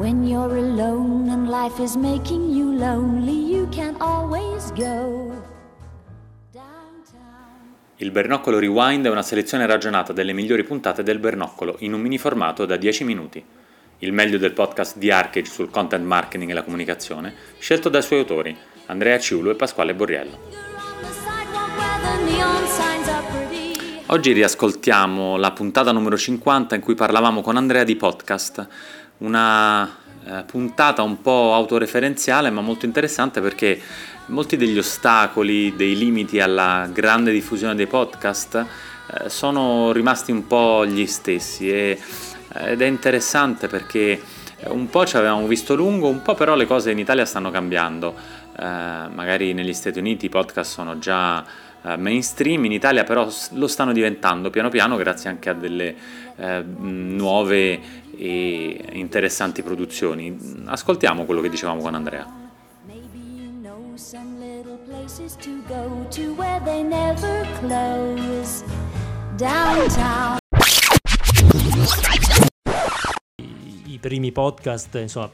When you're alone and life is making you lonely, you can always go. Il Bernoccolo Rewind è una selezione ragionata delle migliori puntate del Bernoccolo in un mini formato da 10 minuti. Il meglio del podcast di Arcade sul content marketing e la comunicazione, scelto dai suoi autori, Andrea Ciulo e Pasquale Borriello. Oggi riascoltiamo la puntata numero 50 in cui parlavamo con Andrea di podcast, una eh, puntata un po' autoreferenziale ma molto interessante perché molti degli ostacoli, dei limiti alla grande diffusione dei podcast eh, sono rimasti un po' gli stessi e- ed è interessante perché un po' ci avevamo visto lungo, un po' però le cose in Italia stanno cambiando. Eh, magari negli Stati Uniti i podcast sono già eh, mainstream, in Italia però lo stanno diventando piano piano grazie anche a delle eh, nuove e interessanti produzioni. Ascoltiamo quello che dicevamo con Andrea. I primi podcast, insomma,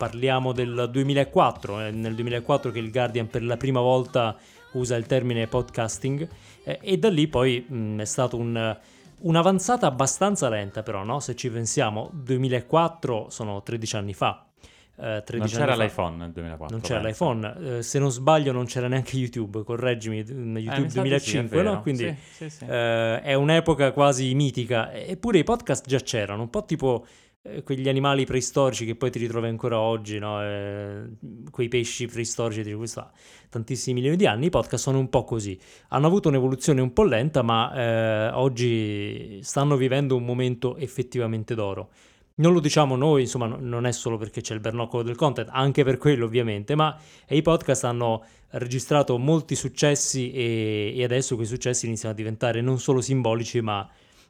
parliamo del 2004, è nel 2004 che il Guardian per la prima volta usa il termine podcasting eh, e da lì poi mh, è stato un- un'avanzata abbastanza lenta però, no? Se ci pensiamo, 2004 sono 13 anni fa. eh, 13 Non c'era fa. l'iPhone nel 2004. Non c'era penso. l'iPhone, eh, se non sbaglio non c'era neanche YouTube, correggimi, eh, Eh, YouTube sa di sì, è 2005, no? Quindi Sì, sì, eh, è un'epoca quasi mitica, eppure i podcast già c'erano, un po' tipo eh, quegli animali preistorici che poi ti ritrovi ancora oggi, no? Eh, quei pesci preistorici di questo tantissimi milioni di anni, i podcast sono un po' così, hanno avuto un'evoluzione un po' lenta, ma eh, oggi stanno vivendo un momento effettivamente d'oro. Non lo diciamo noi, insomma, no- non è solo perché c'è il bernoccolo del content, anche per quello ovviamente, ma eh, i podcast hanno registrato molti successi e, e adesso quei successi iniziano a diventare non solo simbolici ma,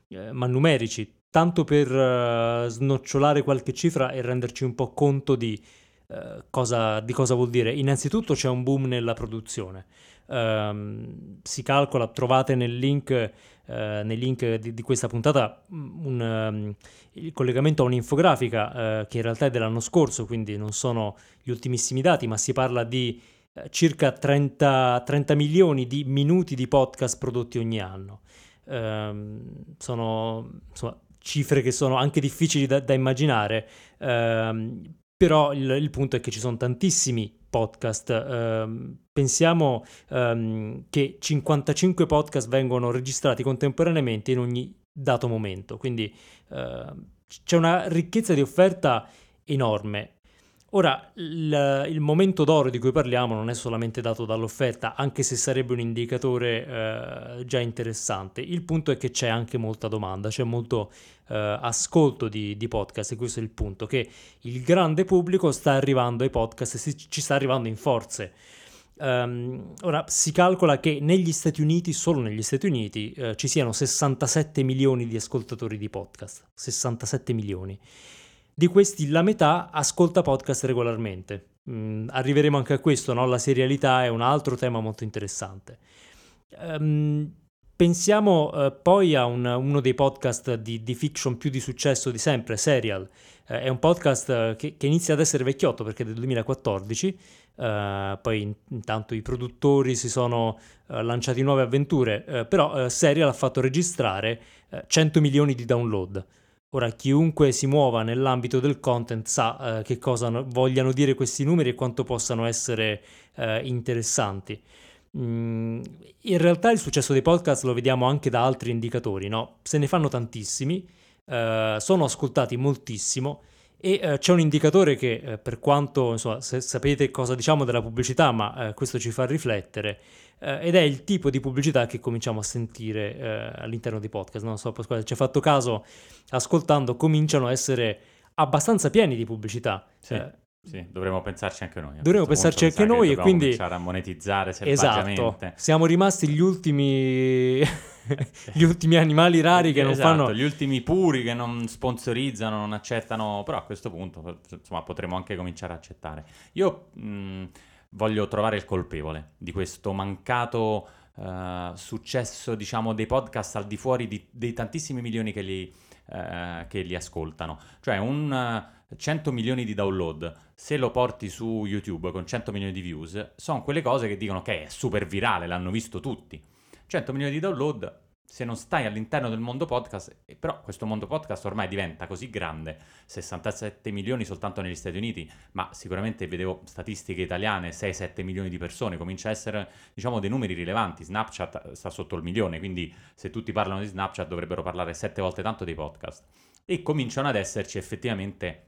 eh, ma numerici, tanto per eh, snocciolare qualche cifra e renderci un po' conto di, eh, cosa, di cosa vuol dire. Innanzitutto c'è un boom nella produzione. Ehm, si calcola, trovate nel link, eh, nei link di, di questa puntata mm, un, ehm, il collegamento a un'infografica eh, che in realtà è dell'anno scorso, quindi non sono gli ultimissimi dati, ma si parla di eh, circa 30, 30 milioni di minuti di podcast prodotti ogni anno. Ehm, sono insomma, cifre che sono anche difficili da, da immaginare, ehm, però il, il punto è che ci sono tantissimi podcast. ehm, pensiamo ehm, che 55 podcast vengono registrati contemporaneamente in ogni dato momento, quindi ehm, c'è una ricchezza di offerta enorme. Ora, il, il momento d'oro di cui parliamo non è solamente dato dall'offerta, anche se sarebbe un indicatore eh, già interessante. Il punto è che c'è anche molta domanda, c'è molto eh, ascolto di, di podcast e questo è il punto, che il grande pubblico sta arrivando ai podcast e si- ci sta arrivando in forze. Ehm, ora, si calcola che negli Stati Uniti, solo negli Stati Uniti, eh, ci siano 67 milioni di ascoltatori di podcast. 67 milioni. Di questi la metà ascolta podcast regolarmente. Mm, arriveremo anche a questo, no? La serialità è un altro tema molto interessante. Ehm, pensiamo eh, poi a un- uno dei podcast di, di fiction più di successo di sempre, Serial. Eh, è un podcast eh, che, che inizia ad essere vecchiotto perché è del 2014. eh, poi in- intanto i produttori si sono lanciati nuove avventure, però Serial ha fatto registrare eh, 100 milioni di download. Ora, chiunque si muova nell'ambito del content sa eh, che cosa no- vogliano dire questi numeri e quanto possano essere eh, interessanti. Mm, in realtà il successo dei podcast lo vediamo anche da altri indicatori, no? Se ne fanno tantissimi, eh, sono ascoltati moltissimo E eh, c'è un indicatore che, eh, per quanto insomma, sapete cosa diciamo della pubblicità, ma eh, questo ci fa riflettere, eh, ed è il tipo di pubblicità che cominciamo a sentire eh, all'interno di podcast. Non so, Pasquale, ci ha fatto caso ascoltando, cominciano a essere abbastanza pieni di pubblicità. Sì. Sì, dovremmo pensarci anche noi. Dovremmo pensarci anche noi e quindi- cominciare a monetizzare esatto, selvaggiamente. siamo rimasti gli ultimi, gli ultimi animali rari che non Esatto, fanno... gli ultimi puri che non sponsorizzano, non accettano, però a questo punto insomma potremo anche cominciare a accettare. Io mh, voglio trovare il colpevole di questo mancato eh, successo, diciamo, dei podcast al di fuori di- dei tantissimi milioni che li, eh, che li ascoltano. Cioè un eh, 100 milioni di download, se lo porti su YouTube con 100 milioni di views, sono quelle cose che dicono che è super virale, l'hanno visto tutti. 100 milioni di download, se non stai all'interno del mondo podcast, però questo mondo podcast ormai diventa così grande, 67 milioni soltanto negli Stati Uniti, ma sicuramente vedevo statistiche italiane, 6-7 milioni di persone, comincia a essere diciamo dei numeri rilevanti, Snapchat sta sotto il milione, quindi se tutti parlano di Snapchat dovrebbero parlare 7 volte tanto dei podcast. E cominciano ad esserci effettivamente,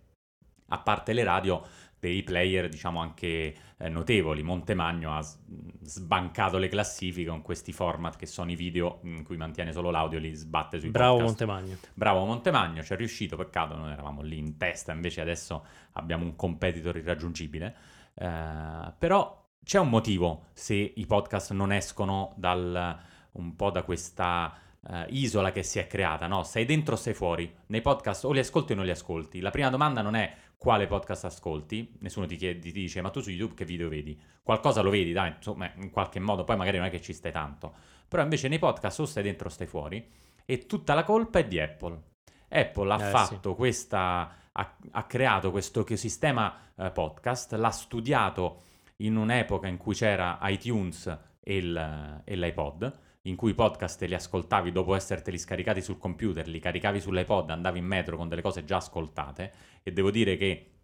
a parte le radio, dei player diciamo anche eh, notevoli. Montemagno ha s- sbancato le classifiche con questi format che sono i video in cui mantiene solo l'audio, li sbatte sui Bravo podcast. Montemagno. Bravo Montemagno, ci è riuscito, peccato, noi eravamo lì in testa, invece adesso abbiamo un competitor irraggiungibile. Eh, però c'è un motivo se i podcast non escono dal, un po' da questa eh, isola che si è creata, no? Sei dentro o sei fuori? Nei podcast o li ascolti o non li ascolti? La prima domanda non è quale podcast ascolti, nessuno ti, chiede, ti dice ma tu su YouTube che video vedi? Qualcosa lo vedi, dai, insomma, in qualche modo, poi magari non è che ci stai tanto. Però invece nei podcast o stai dentro o stai fuori e tutta la colpa è di Apple. Apple ha Eh, fatto questa, ha, ha creato questo ecosistema eh, podcast, l'ha studiato in un'epoca in cui c'era iTunes e, il- e l'iPod, in cui i podcast li ascoltavi dopo esserteli scaricati sul computer, li caricavi sull'iPod, andavi in metro con delle cose già ascoltate e devo dire che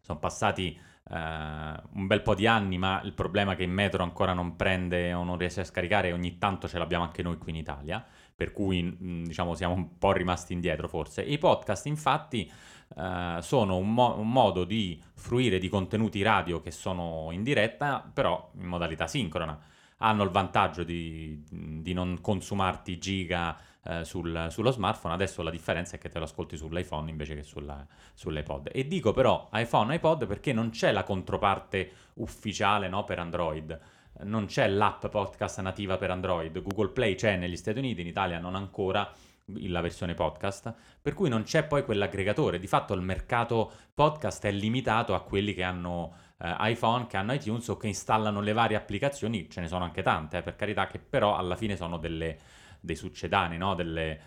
sono passati eh, un bel po' di anni, ma il problema è che in metro ancora non prende o non riesce a scaricare ogni tanto ce l'abbiamo anche noi qui in Italia, per cui mh, diciamo siamo un po' rimasti indietro forse. I podcast infatti eh, sono un, mo- un modo di fruire di contenuti radio che sono in diretta, però in modalità sincrona. Hanno il vantaggio di, di non consumarti giga eh, sul- sullo smartphone, adesso la differenza è che te lo ascolti sull'iPhone invece che sulla, sull'iPod. E dico però iPhone, iPod perché non c'è la controparte ufficiale no, per Android. Non c'è l'app podcast nativa per Android. Google Play c'è negli Stati Uniti, in Italia non ancora la versione podcast, per cui non c'è poi quell'aggregatore. Di fatto il mercato podcast è limitato a quelli che hanno eh, iPhone, che hanno iTunes o che installano le varie applicazioni, ce ne sono anche tante, eh, per carità, che però alla fine sono delle, dei succedani, no? Delle...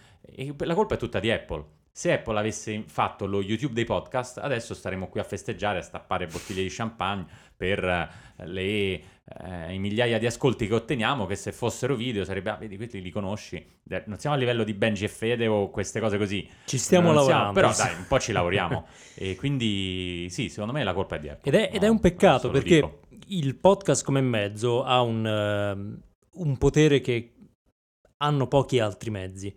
La colpa è tutta di Apple. Se Apple avesse fatto lo YouTube dei podcast, adesso staremmo qui a festeggiare, a stappare bottiglie di champagne per eh, le, eh, i migliaia di ascolti che otteniamo, che se fossero video sarebbe, ah, vedi, questi li conosci, non siamo a livello di Benji e Fede o queste cose così. Ci stiamo Non lavorando. però dai, un po' ci lavoriamo. e quindi sì, secondo me la colpa è di Apple. Ed è, ed è un peccato perché dico. il podcast come mezzo ha un, ehm, un potere che hanno pochi altri mezzi.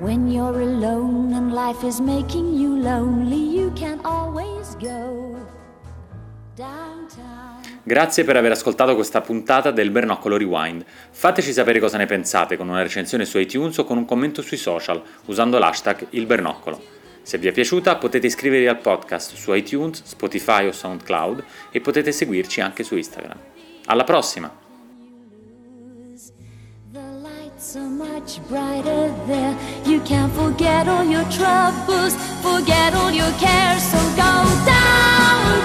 When you're alone and life is making you lonely, you can always go downtown. Grazie per aver ascoltato questa puntata del Bernoccolo Rewind. Fateci sapere cosa ne pensate con una recensione su iTunes o con un commento sui social usando l'hashtag Il Bernoccolo. Se vi è piaciuta potete iscrivervi al podcast su iTunes, Spotify o SoundCloud e potete seguirci anche su Instagram. Alla prossima! Are much brighter there. You can forget all your troubles, forget all your cares. So go downtown.